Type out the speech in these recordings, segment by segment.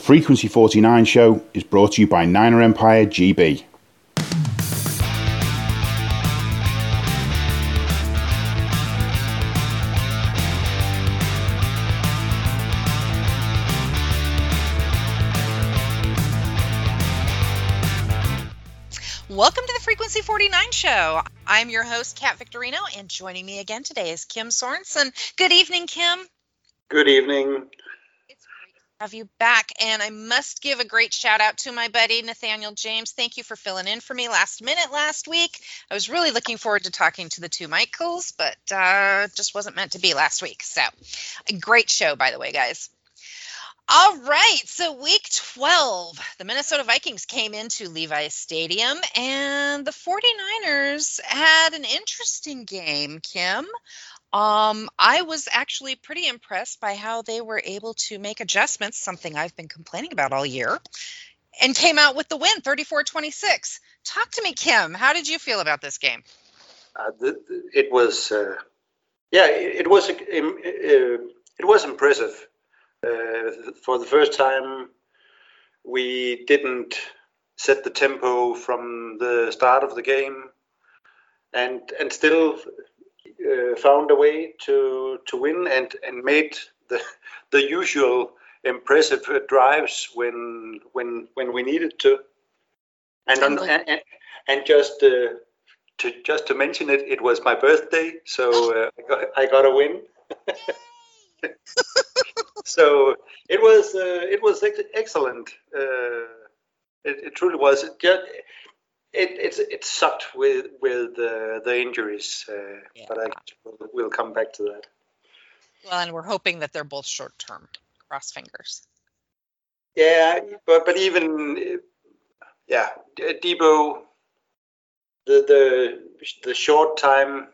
The Frequency 49 show is brought to you by Niner Empire GB. Welcome to the Frequency 49 show. I'm your host, Kat Victorino, and joining me again today is Kim Sorensen. Good evening, Kim. Good evening. Have you back. And I must give a great shout out to my buddy, Nathaniel James. Thank you for filling in for me last minute last week. I was really looking forward to talking to the two Michaels, but uh, just wasn't meant to be last week. So, a great show, by the way, guys. All right, so week 12, the Minnesota Vikings came into Levi Stadium and the 49ers had an interesting game, Kim. Um, I was actually pretty impressed by how they were able to make adjustments, something I've been complaining about all year, and came out with the win 34 26. Talk to me, Kim. How did you feel about this game? Uh, the, it was, uh, yeah, it, it was, uh, it was impressive. Uh, for the first time, we didn't set the tempo from the start of the game, and and still uh, found a way to to win and and made the the usual impressive drives when when when we needed to, and on, and, and just. Uh, to, just to mention it, it was my birthday, so uh, I, got, I got a win. so it was uh, it was ex- excellent. Uh, it, it, truly was. Just, it it's it sucked with with uh, the injuries, uh, yeah. but I we'll come back to that. Well, and we're hoping that they're both short term. Cross fingers. Yeah, but but even yeah, Deebo, the the the short time,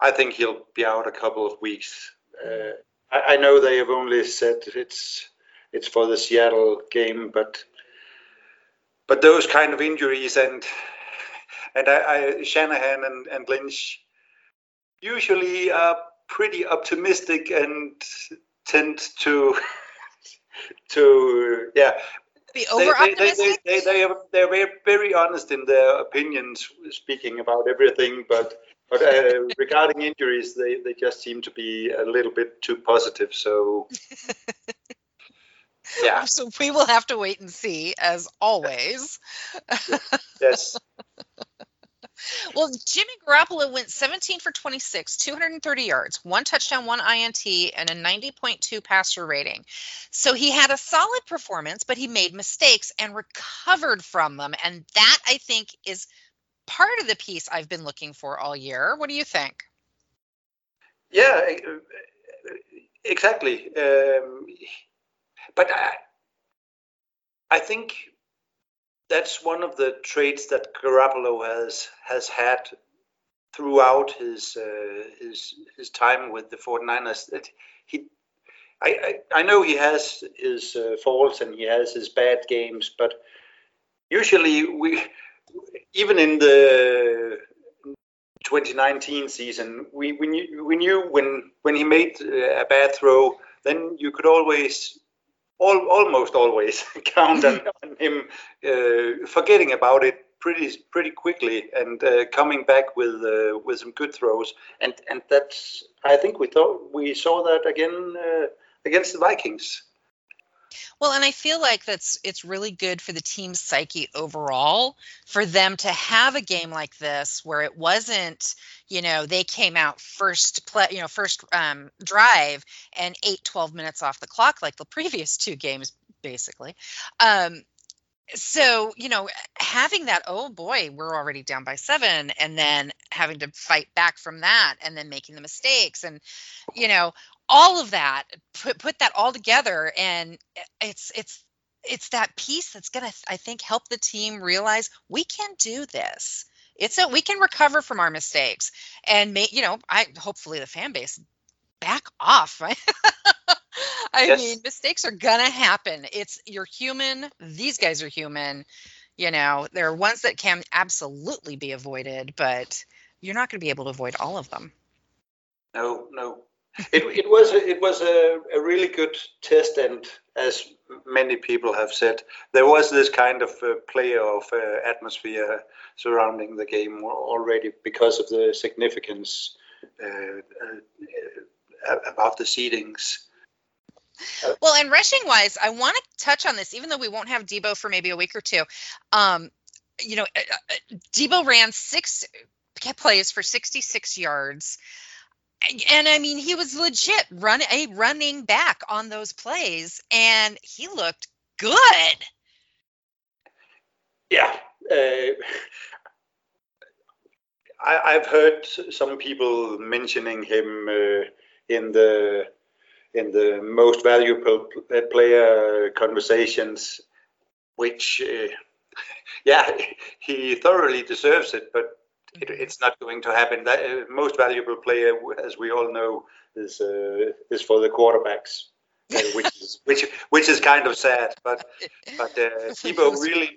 I think he'll be out a couple of weeks. Uh, I, I, know they have only said it's it's for the Seattle game, but but those kind of injuries and and I, I Shanahan and, and Lynch usually are pretty optimistic and tend to to yeah be over optimistic. They, they, they, they, are they're very honest in their opinions, speaking about everything, but but uh, regarding injuries, they, they just seem to be a little bit too positive. So, yeah. So we will have to wait and see, as always. yes. Well, Jimmy Garoppolo went 17 for 26, 230 yards, one touchdown, one INT, and a 90.2 passer rating. So he had a solid performance, but he made mistakes and recovered from them. And that, I think, is part of the piece I've been looking for all year. What do you think? Yeah, exactly. Um, but I, I think that's one of the traits that Garoppolo has has had throughout his uh, his his time with the 49ers. That he, I, I, I know he has his uh, faults and he has his bad games, but usually we even in the 2019 season, we, we, knew, we knew when when he made a bad throw, then you could always, all, almost always, count on, on him uh, forgetting about it pretty pretty quickly and uh, coming back with uh, with some good throws. And and that's I think we thought we saw that again uh, against the Vikings. Well, and I feel like that's it's really good for the team's psyche overall for them to have a game like this where it wasn't, you know, they came out first play, you know, first um, drive and eight, 12 minutes off the clock like the previous two games, basically. Um, so you know having that oh boy we're already down by seven and then having to fight back from that and then making the mistakes and you know all of that put put that all together and it's it's it's that piece that's going to i think help the team realize we can do this. It's a we can recover from our mistakes and make you know i hopefully the fan base back off right? I yes. mean mistakes are gonna happen. It's you're human. These guys are human. You know there are ones that can absolutely be avoided but you're not going to be able to avoid all of them. No no it, it was a, it was a, a really good test, and as many people have said, there was this kind of uh, player of uh, atmosphere surrounding the game already because of the significance uh, uh, about the seedings. Well, and rushing wise, I want to touch on this, even though we won't have Deebo for maybe a week or two. Um, you know, Deebo ran six plays for 66 yards and I mean, he was legit run a running back on those plays, and he looked good. Yeah, uh, I, have heard some people mentioning him uh, in the in the most valuable player conversations, which, uh, yeah, he thoroughly deserves it, but it, it's not going to happen. That uh, most valuable player, as we all know, is uh, is for the quarterbacks, uh, which is which which is kind of sad. But but uh, Deebo really,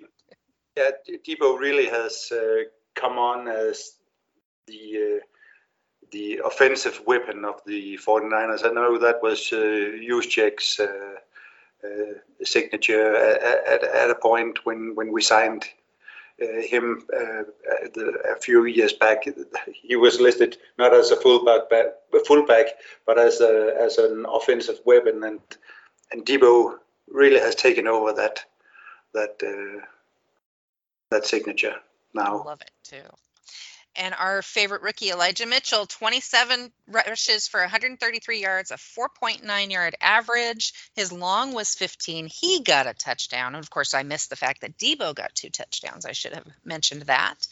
yeah, Deebo really has uh, come on as the uh, the offensive weapon of the 49ers. I know that was uh, Juszczyk's uh, uh, signature at, at, at, a point when, when we signed him uh, the, a few years back. He was listed not as a fullback, but, fullback, but as a, as an offensive weapon, and and Deebo really has taken over that that uh, that signature now. I love it too and our favorite rookie Elijah Mitchell, 27 rushes for 133 yards, a 4.9 yard average. His long was 15. He got a touchdown. And of course, I missed the fact that Deebo got two touchdowns. I should have mentioned that.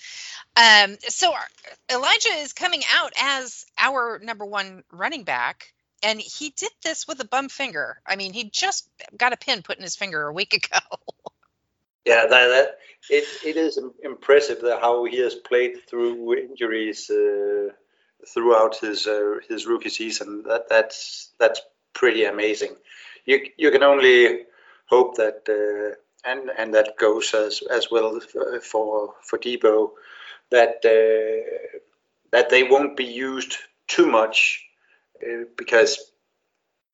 Um, so our, Elijah is coming out as our number one running back. And he did this with a bum finger. I mean, he just got a pin put in his finger a week ago. Yeah, that, that it, it is impressive how he has played through injuries uh, throughout his uh, his rookie season. That that's that's pretty amazing. You you can only hope that uh, and and that goes as as well for for Deebo that uh, that they won't be used too much uh, because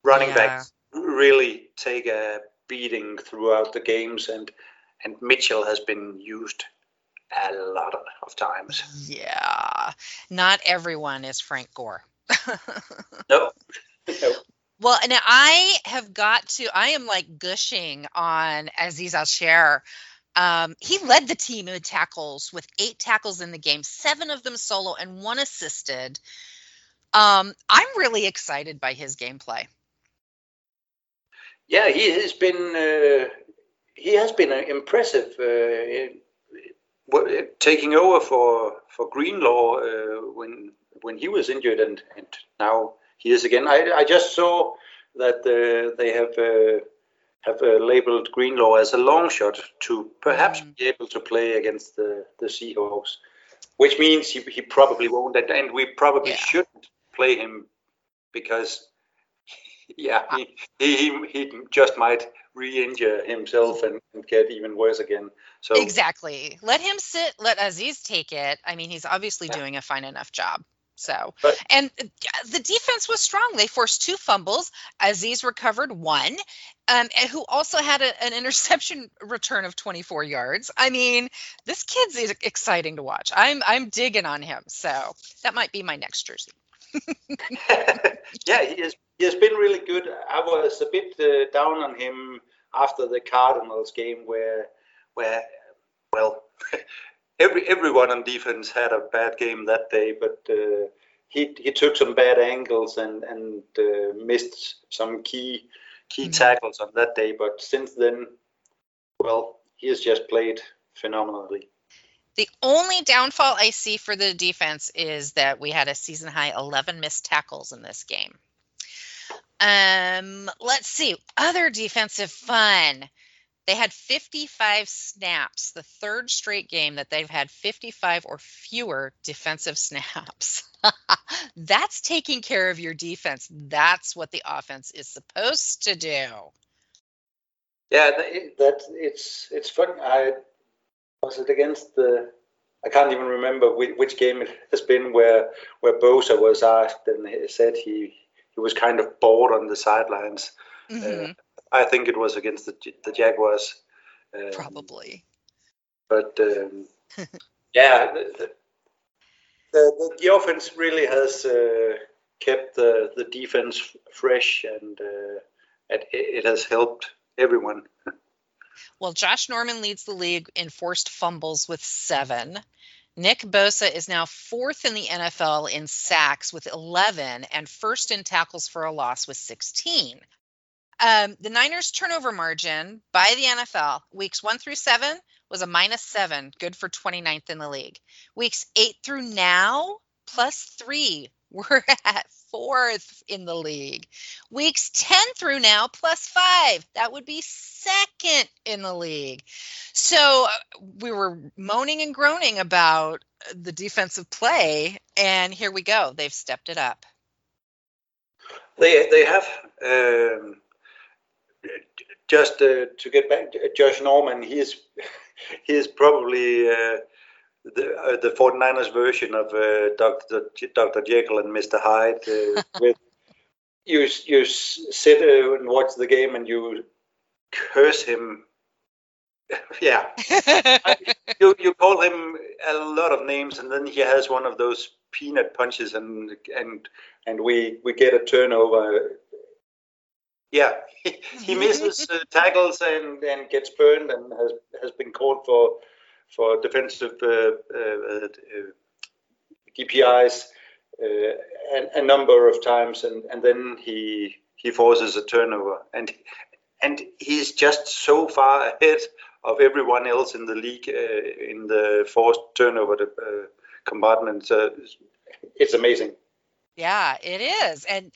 running yeah. backs really take a beating throughout the games and and Mitchell has been used a lot of times. Yeah, not everyone is Frank Gore. no. no. Well, and I have got to, I am like gushing on Azeez Al Um, he led the team in tackles with eight tackles in the game, seven of them solo and one assisted. Um, I'm really excited by his gameplay. Yeah, he has been uh, he has been impressive uh, taking over for for Greenlaw uh, when when he was injured, and, and now he is again. I, I just saw that uh, they have uh, have uh, labeled Greenlaw as a long shot to perhaps mm. be able to play against the the Seahawks, which means he, he probably won't, and we probably yeah. shouldn't play him because yeah, he, he, he just might re-injure himself and, and, get even worse again. So exactly, let him sit. Let Azeez take it. I mean, he's obviously yeah. doing a fine enough job. So, but, and the defense was strong. They forced two fumbles. Azeez recovered one, um, and who also had a, an interception return of 24 yards. I mean, this kid's exciting to watch. I'm I'm digging on him. So that might be my next jersey. yeah, he is he has been really good. I was a bit uh, down on him after the Cardinals game, where where well, every everyone on defense had a bad game that day, but uh, he he took some bad angles and and uh, missed some key key mm-hmm. tackles on that day. But since then, well, he has just played phenomenally. The only downfall I see for the defense is that we had a season high 11 missed tackles in this game. Um, let's see. Other defensive fun. They had 55 snaps, the third straight game that they've had 55 or fewer defensive snaps. That's taking care of your defense. That's what the offense is supposed to do. Yeah, that it's it's fun. I was it against the I can't even remember which, game it has been where where Bosa was asked and he said he he was kind of bored on the sidelines mm-hmm. uh, I think it was against the the Jaguars. Um, Probably. But um, yeah, the, the, the, the, offense really has uh, kept the, the defense fresh and uh, it, it has helped everyone. Well, Josh Norman leads the league in forced fumbles with seven. Nick Bosa is now fourth in the NFL in sacks with 11 and first in tackles for a loss with 16. Um, the Niners' turnover margin by the NFL, weeks one through seven, was a minus seven, good for 29th in the league. Weeks eight through now, plus three, we're at fourth in the league. Weeks 10 through now, plus five, that would be second in the league. So uh, we were moaning and groaning about the defensive play, and here we go. They've stepped it up. They they have. Um, just uh, to get back to Josh Norman, he is he is probably uh, the uh, the 49ers version of uh, Dr. Dr. Jekyll and Mr. Hyde. Uh, with you you sit uh, and watch the game and you curse him. yeah, you you call him a lot of names, and then he has one of those peanut punches, and and and we we get a turnover yeah, he, misses uh, tackles and, and gets burned and has has been called for for defensive uh, uh, uh DPIs uh, a, a, number of times, and, and then he he forces a turnover, and and he's just so far ahead of everyone else in the league uh, in the forced turnover compartment. So it's amazing. Yeah, it is, and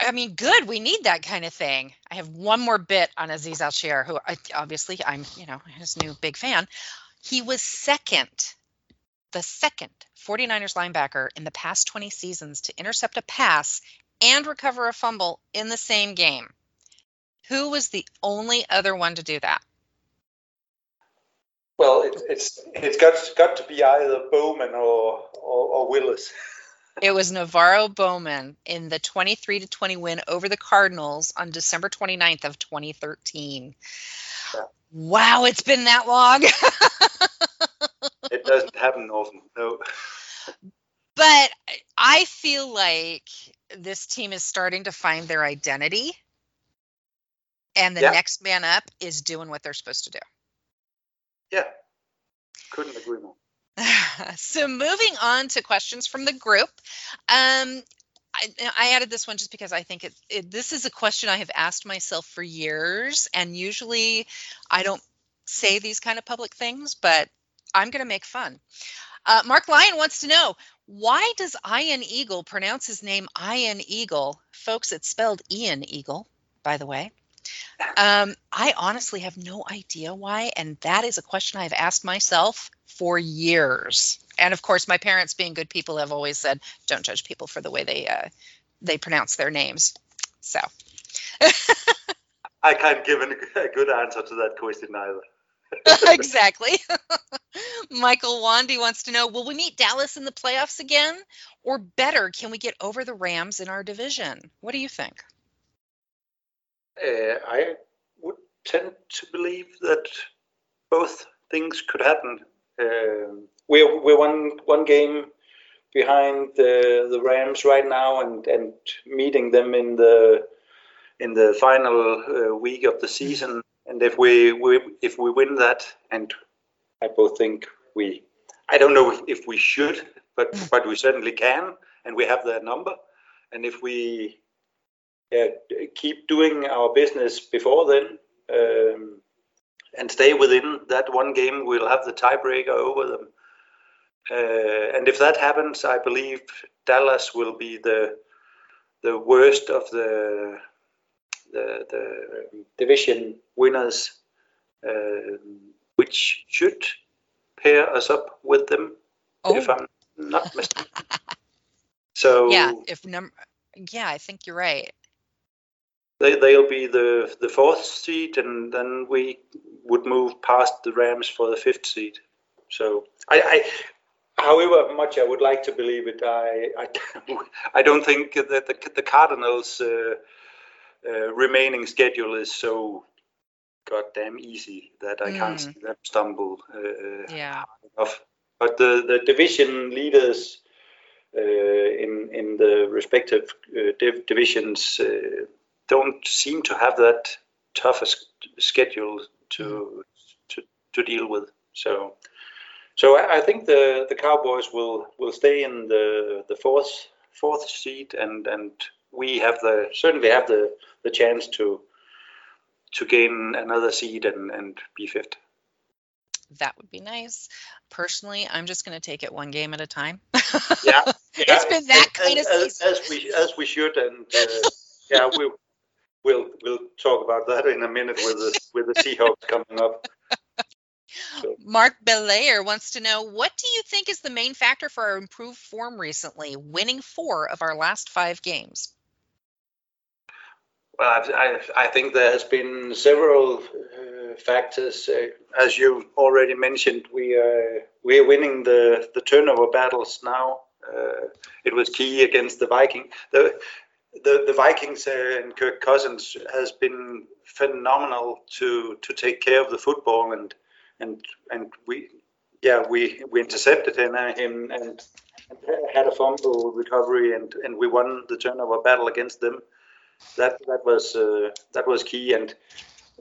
I mean, good. We need that kind of thing. I have one more bit on Azeez Al who I, obviously I'm, you know, his new big fan. He was second, the second 49ers linebacker in the past 20 seasons to intercept a pass and recover a fumble in the same game. Who was the only other one to do that? Well, it, it's it's got got to be either Bowman or or, or Willis. It was NaVorro Bowman in the 23 to 20 win over the Cardinals on December 29th of 2013. Yeah. Wow, it's been that long. it doesn't happen often. No. But I feel like this team is starting to find their identity and the yeah. next man up is doing what they're supposed to do. Yeah. Couldn't agree more. so moving on to questions from the group. Um, I, I, added this one just because I think it, it, this is a question I have asked myself for years, and usually I don't say these kind of public things, but I'm going to make fun. Uh, Marc Lyon wants to know why does Ian Eagle pronounce his name Ian Eagle? Folks, it's spelled Ian Eagle, by the way. Um, I honestly have no idea why, and that is a question I've asked myself for years. And of course, my parents, being good people, have always said, "Don't judge people for the way they uh, they pronounce their names." So. I can't give a good answer to that question either. exactly. Michael Wandy wants to know Will we meet Dallas in the playoffs again? Or better, can we get over the Rams in our division? What do you think? Uh, I would tend to believe that both things could happen. Uh, we're we're one one game behind the the Rams right now, and and meeting them in the in the final uh, week of the season. And if we, we if we win that, and I both think we, I don't know if, if we should, but but we certainly can, and we have that number. And if we yeah, keep doing our business before then um, and stay within that one game. We'll have the tiebreaker over them. Uh, and if that happens, I believe Dallas will be the the worst of the the, the division winners, uh, which should pair us up with them, oh. if I'm not mistaken. So yeah, if number, yeah, I think you're right they they'll be the the fourth seed, and then we would move past the Rams for the fifth seed. So I, I however much I would like to believe it, I I, I don't think that the, the Cardinals uh, remaining schedule is so goddamn easy that I can't Mm. see them stumble uh, Yeah. enough. But the, the division leaders uh, in in the respective uh, div- divisions uh, don't seem to have that tough a schedule to to to deal with. So. So I I think the, the Cowboys will, will stay in the, the fourth fourth seat and, and we have the certainly have the, the chance to to gain another seed and, and be fifth. That would be nice. Personally, I'm just going to take it one game at a time. Yeah, It's been that as, kind of as, season. as we as we should and uh, yeah we we'll we'll talk about that in a minute with the with the Seahawks coming up. Mark Belair wants to know what do you think is the main factor for our improved form recently, winning four of our last five games? Well, I've, I've, I think there has been several uh, factors. Uh, as you already mentioned, we are we are winning the the turnover battles now. Uh, it was key against the Viking. The the, the Vikings uh, and Kirk Cousins has been phenomenal to to take care of the football and and and we yeah we we intercepted him, uh, him and, and had a fumble recovery and and we won the turnover battle against them that that was uh, that was key and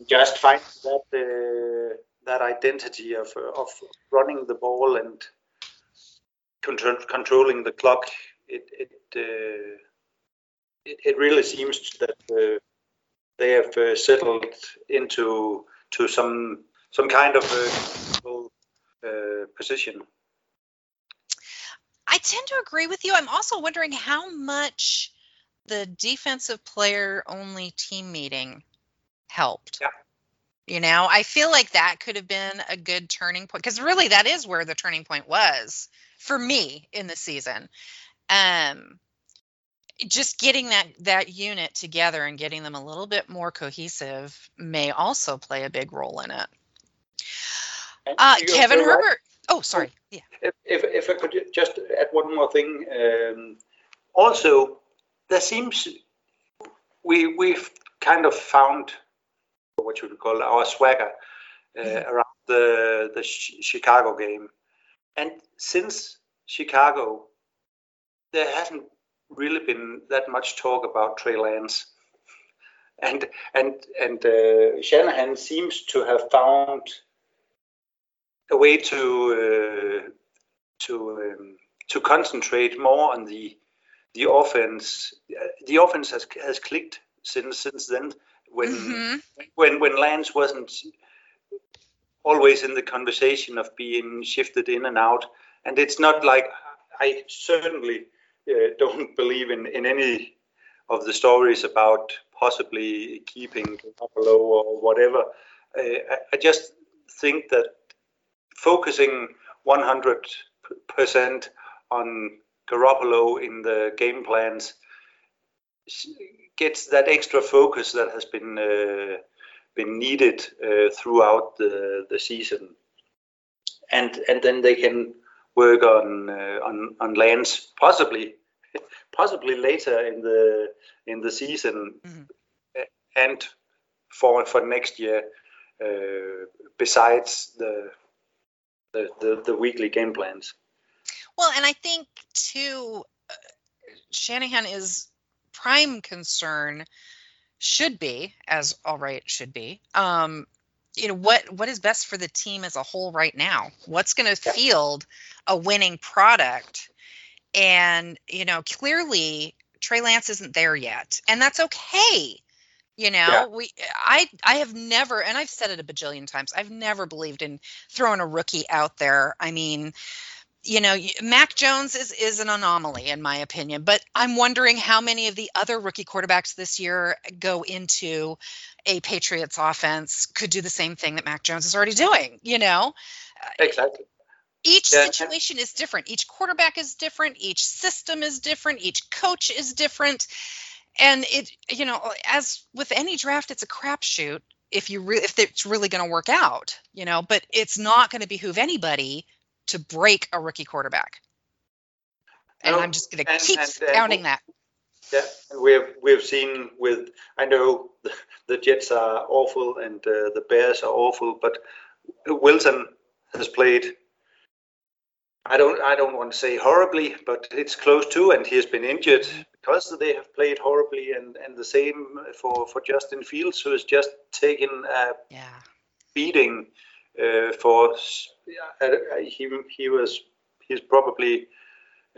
just find that uh, that identity of of running the ball and control, controlling the clock it it, uh, it it really seems that uh, they have uh, settled into to some some kind of uh, position I tend to agree with you. I'm also wondering how much the defensive player only team meeting helped. Yeah. You know, I feel like that could have been a good turning point because really that is where the turning point was for me in the season. Um just getting that that unit together and getting them a little bit more cohesive may also play a big role in it. Uh, Kevin you're right. Herbert. Oh, sorry. Yeah. if, if, if I could just add one more thing, um, also there seems we we've kind of found what you would call our swagger uh, Mhm. around the the Ch- Chicago game, and since Chicago, there hasn't really been that much talk about Trey Lance, and and and uh, Shanahan seems to have found a way to uh, to um, to concentrate more on the the offense. Uh, The offense has has clicked since since then. When Mhm. when when Lance wasn't always in the conversation of being shifted in and out, and it's not like I certainly uh, don't believe in in any of the stories about possibly keeping Buffalo or whatever. Uh, I, I just think that focusing 100% on Garoppolo in the game plans gets that extra focus that has been uh, been needed uh, throughout the, the season, and and then they can work on uh, on on Lance possibly possibly later in the in the season Mhm. uh, and for for next year uh, besides the, the the the weekly game plans. Well, and I think too, uh, Shanahan is prime concern should be, as all right should be. Um, you know what what is best for the team as a whole right now? What's going to field a winning product? And you know, clearly Trey Lance isn't there yet, and that's okay. You know, Yeah. we I I have never, and I've said it a bajillion times. I've never believed in throwing a rookie out there. I mean, you know, Mac Jones is is an anomaly in my opinion, but I'm wondering how many of the other rookie quarterbacks this year go into a Patriots offense could do the same thing that Mac Jones is already doing, you know? Uh, exactly. Each Yeah, situation is different. Each quarterback is different, each system is different, each coach is different. And it you know, as with any draft it's a crapshoot if you re- if it's really going to work out, you know, but it's not going to behoove anybody to break a rookie quarterback. And No, I'm just going to keep and, uh, pounding that. Yeah, we have we have seen with I know the, the Jets are awful and uh, the Bears are awful, but Wilson has played. I don't I don't want to say horribly, but it's close to, and he has been injured because they have played horribly, and and the same for for Justin Fields, who has just taken a Yeah. beating uh, for uh, he he was he's probably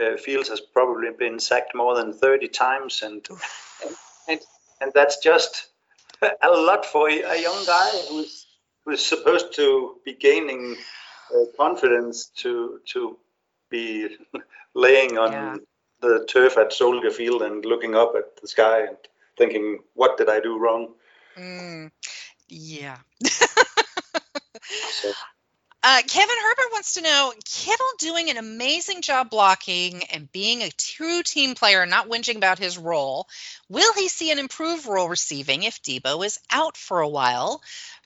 uh, Fields has probably been sacked more than 30 times, and and and that's just a lot for a, a young guy who's who's supposed to be gaining uh, confidence to to be laying on Yeah. the turf at Soldier Field and looking up at the sky and thinking, "What did I do wrong?" Mm, yeah. So, Uh, Kevin Herbert wants to know Kittle doing an amazing job blocking and being a true team player, not whinging about his role. Will he see an improved role receiving if Deebo is out for a while?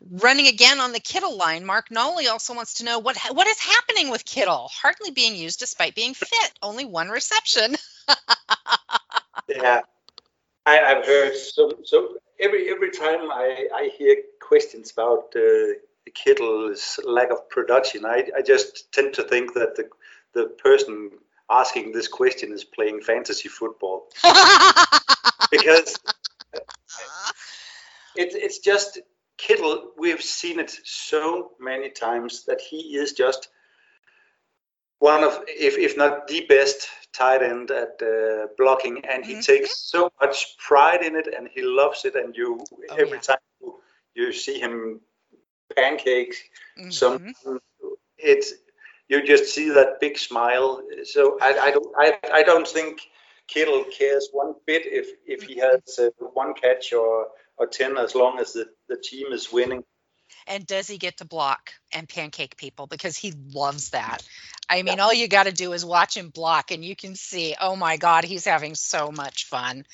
Running again on the Kittle line, Mark Nolly also wants to know what what is happening with Kittle, hardly being used despite being fit, only one reception. yeah, I, I've heard so so every every time I, I hear questions about uh, Kittle's lack of production, I, I just tend to think that the the person asking this question is playing fantasy football because it, it's just Kittle. We've seen it so many times that he is just one of, if, if not the best tight end at uh, blocking, and he Mhm. takes so much pride in it, and he loves it. And you, Oh, every yeah. time you, you see him pancakes, Mhm. some it's you just see that big smile. So I, I don't, I, I don't think Kittle cares one bit if if he has uh, one catch or or ten, as long as the, the team is winning. And does he get to block and pancake people? Because he loves that. I mean, all you got to do is watch him block, and you can see, oh my God, he's having so much fun.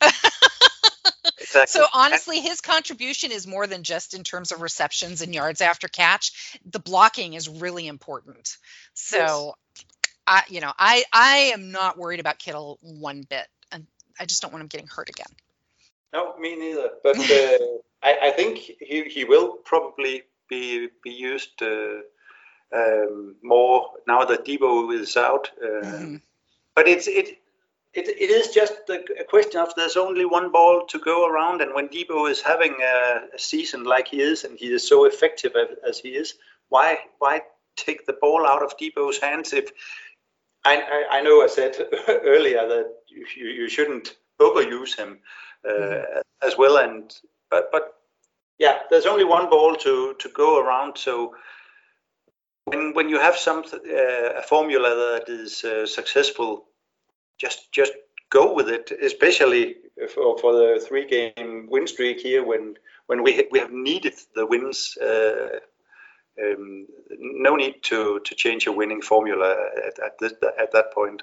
Exactly. So honestly, his contribution is more than just in terms of receptions and yards after catch. The blocking is really important. So, I, you know, I I am not worried about Kittle one bit, and I just don't want him getting hurt again. No, me neither. But uh, I, I think he, he will probably be be used uh, um, more now that Deebo is out. Uh, Mhm. But it's it, it it is just a, a question of there's only one ball to go around, and when Deebo is having a, a season like he is, and he is so effective as, he is, why why take the ball out of Deebo's hands? If I I, know I said earlier that you, you, shouldn't overuse him uh, as well, and but but yeah, there's only one ball to to go around, so when when you have some uh, a formula that is uh, successful, just just go with it. Especially for, for the three game win streak here, when when we we have needed the wins. Uh, um, no need to to change a winning formula at at, this, at that point.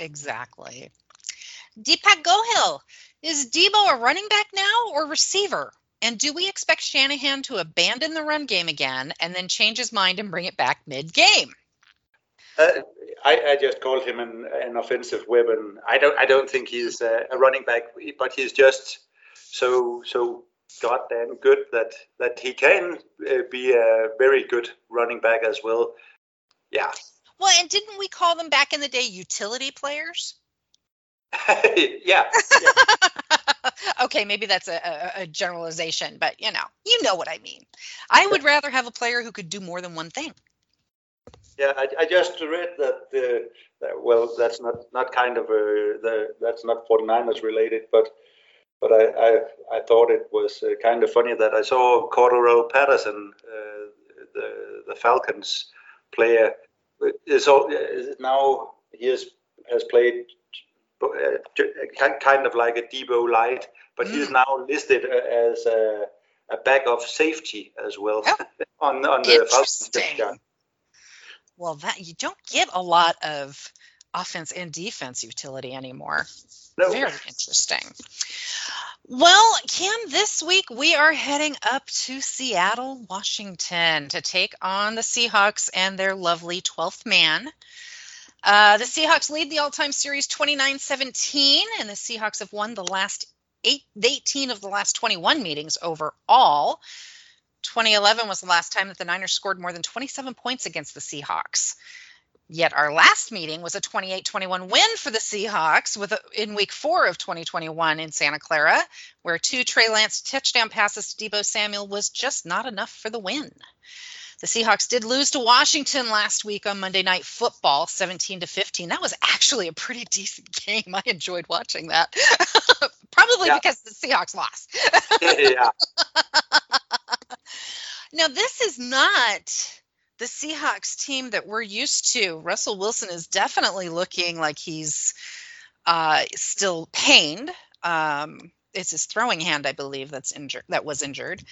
Exactly. Dipak Gohil, is Deebo a running back now or receiver? And do we expect Shanahan to abandon the run game again and then change his mind and bring it back mid game? Uh, I, I just called him an, an offensive weapon. I don't I don't think he's a, a running back, but he's just so so goddamn good that that he can uh, be a very good running back as well. Yeah, Well, and didn't we call them back in the day utility players? yeah, yeah. okay, maybe that's a, a, a generalization, but you know, you know what I mean. I would rather have a player who could do more than one thing. Yeah, I, I just read that the that, well, that's not not kind of a the that's not 49ers related, but but I I, I thought it was uh, kind of funny that I saw Cordarrelle Patterson, uh, the the Falcons player, is, all, is now he has has played uh, kind of like a Deebo light, but he's Mm. now listed as a, a back of safety as well Oh, on on the Falcons. Depth Interesting. chart. Well, that you don't get a lot of offense and defense utility anymore. No. Very interesting. Well, Kim, this week we are heading up to Seattle, Washington to take on the Seahawks and their lovely 12th man. Uh, the Seahawks lead the all-time series 29-17, and the Seahawks have won the last eight, 18 of the last 21 meetings overall. 2011 was the last time that the Niners scored more than 27 points against the Seahawks. Yet our last meeting was a 28-21 win for the Seahawks with a, in week 4 of 2021 in Santa Clara, where two Trey Lance touchdown passes to Deebo Samuel was just not enough for the win. The Seahawks did lose to Washington last week on Monday Night Football, 17 to 15. That was actually a pretty decent game. I enjoyed watching that. Probably yeah. because the Seahawks lost. yeah. Now this is not the Seahawks team that we're used to, Russell Wilson is definitely looking like he's uh, still pained. Um, it's his throwing hand, I believe, that's injured. That was injured.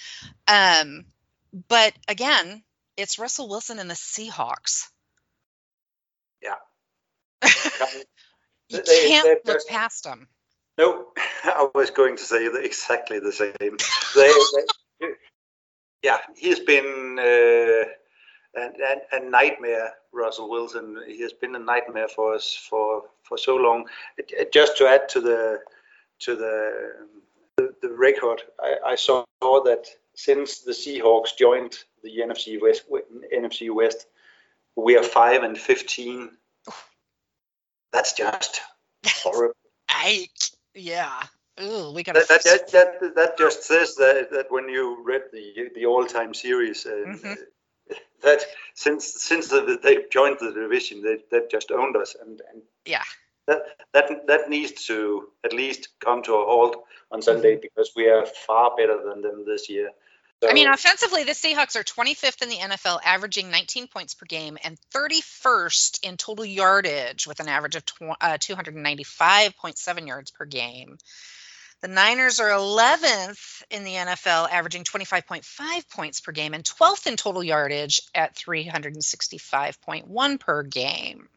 Um, but again, it's Russell Wilson and the Seahawks. Yeah. you they, can't look past them. No, I was going to say exactly the same. they, they, yeah, he's been. Uh, a, a, nightmare, Russell Wilson. He has been a nightmare for us for for so long. Just to add to the to the the, the record, I, I, saw that since the Seahawks joined the NFC West, NFC West, we are five and fifteen. That's just horrible. I yeah. Ooh, we got that, that, that, that, just says that, that when you read the the all time series, uh, mm-hmm that since since the, they joined the division, they they've just owned us, and, and yeah, that that that needs to at least come to a halt on Sunday mm-hmm. because we are far better than them this year. So, I mean, offensively, the Seahawks are 25th in the NFL, averaging 19 points per game, and 31st in total yardage with an average of tw- uh, 295.7 yards per game. The Niners are 11th in the NFL, averaging 25.5 points per game, and 12th in total yardage at 365.1 per game.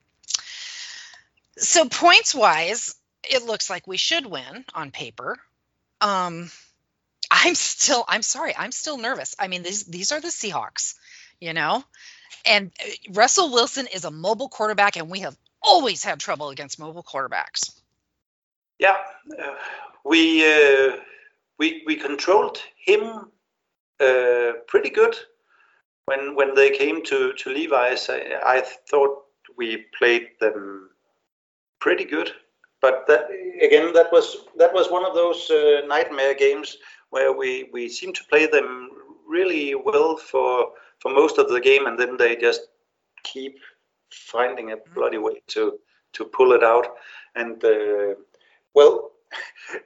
So, points wise, it looks like we should win on paper. Um, I'm still, I'm sorry, I'm still nervous. I mean, these these are the Seahawks, you know, and uh, Russell Wilson is a mobile quarterback, and we have always had trouble against mobile quarterbacks. Yeah, uh, we uh, we we controlled him uh, pretty good when when they came to to Levi's. I, I thought we played them pretty good, but that again that was that was one of those uh, nightmare games where we we seemed to play them really well for for most of the game, and then they just keep finding a bloody way to to pull it out. And uh, well,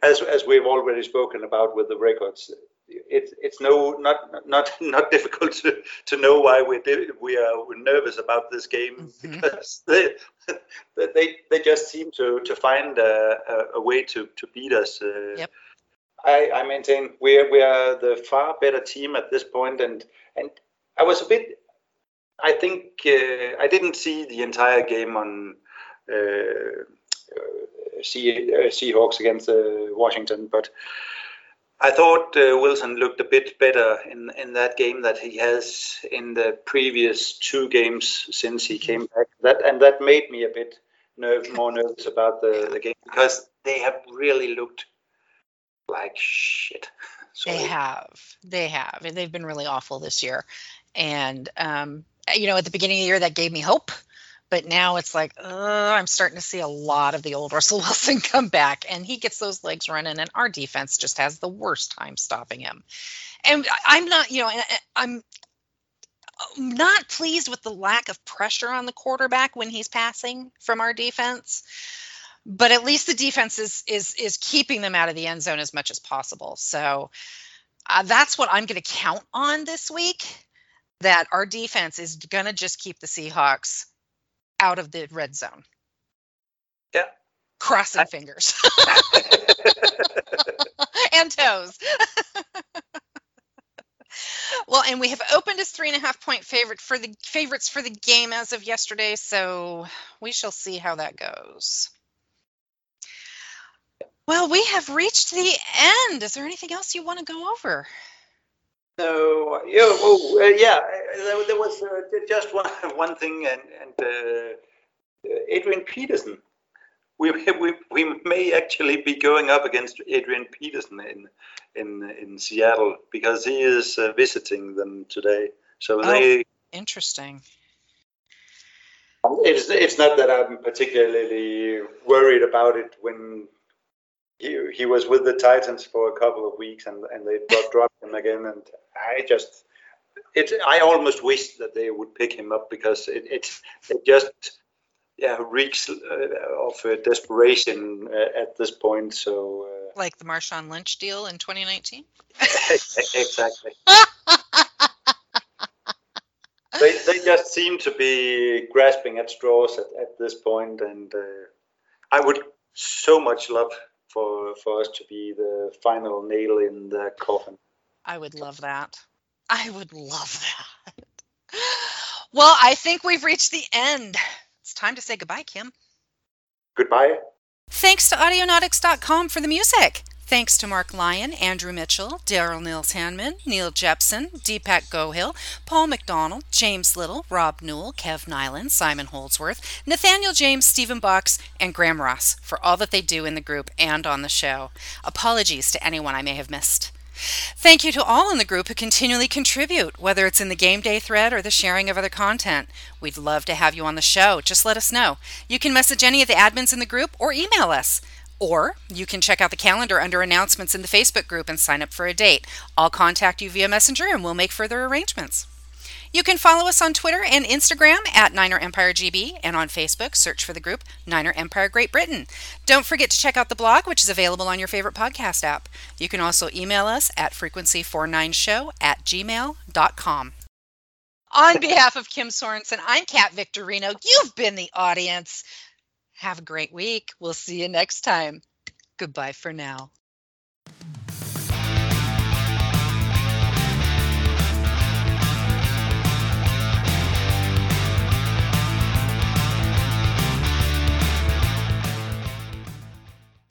as as we've already spoken about with the records, it's it's no not not not difficult to, to know why we we are nervous about this game mm-hmm. because they, they they just seem to to find a, a, a way to to beat us. Uh, yep. I, I maintain we are we are the far better team at this point, and and I was a bit. I think uh, I didn't see the entire game on. Uh, uh, Seahawks against uh, Washington, but I thought uh, Wilson looked a bit better in in that game that he has in the previous two games since he came back. That and that made me a bit nerve, more nervous about the, the game because they have really looked like shit. Sorry. They have, they have, and they've been really awful this year. And um, you know, at the beginning of the year, that gave me hope but now it's like, I'm starting to see a lot of the old Russell Wilson come back, and he gets those legs running, and our defense just has the worst time stopping him. And I'm not, you know, I'm not pleased with the lack of pressure on the quarterback when he's passing from our defense. But at least the defense is is is keeping them out of the end zone as much as possible. So uh, that's what I'm going to count on this week. That our defense is going to just keep the Seahawks out of the red zone. Yeah. Crossing I- fingers and toes. well, and we have opened as three and a half point favorite for the favorites for the game as of yesterday, so we shall see how that goes. Well, we have reached the end. Is there anything else you want to go over? No, yeah, oh, uh, yeah. There, there was uh, just one one thing, and and uh, Adrian Peterson. We, we, we may actually be going up against Adrian Peterson in in in Seattle because he is uh, visiting them today. So Oh. they Interesting. it's it's not that I'm particularly worried about it when he, he was with the Titans for a couple of weeks and, and they dropped him again and I just it I almost wish that they would pick him up because it it's it just yeah reeks uh, of uh, desperation uh, at this point so uh, Like the Marshawn Lynch deal in 2019. exactly they, they just seem to be grasping at straws at, at this point and uh, i would so much love for for us to be the final nail in the coffin I would love that. I would love that. Well, I think we've reached the end. It's time to say goodbye, Kim. goodbye Thanks to Audionautix.com for the music. Thanks to Marc Lyon, Andrew Mitchell, Daryl Nils Hanman, Neil Jepson, Dipak Gohil, Paul McDonald, James Little, Rob Newell, Kev Neylon, Simon Holdsworth, Nathaniel James, Steven Box, and Graham Ross for all that they do in the group and on the show. Apologies to anyone I may have missed. Thank you to all in the group who continually contribute, whether it's in the game day thread or the sharing of other content. We'd love to have you on the show. Just let us know. You can message any of the admins in the group or email us. Or you can check out the calendar under announcements in the Facebook group and sign up for a date. I'll contact you via Messenger and we'll make further arrangements. You can follow us on Twitter and Instagram at Niner Empire GB and on Facebook, search for the group Niner Empire Great Britain. Don't forget to check out the blog, which is available on your favorite podcast app. You can also email us at frequency49show at gmail.com. On behalf of Kim Sorensen, I'm Kat Victorino. You've been the audience. Have a great week. We'll see you next time. Goodbye for now.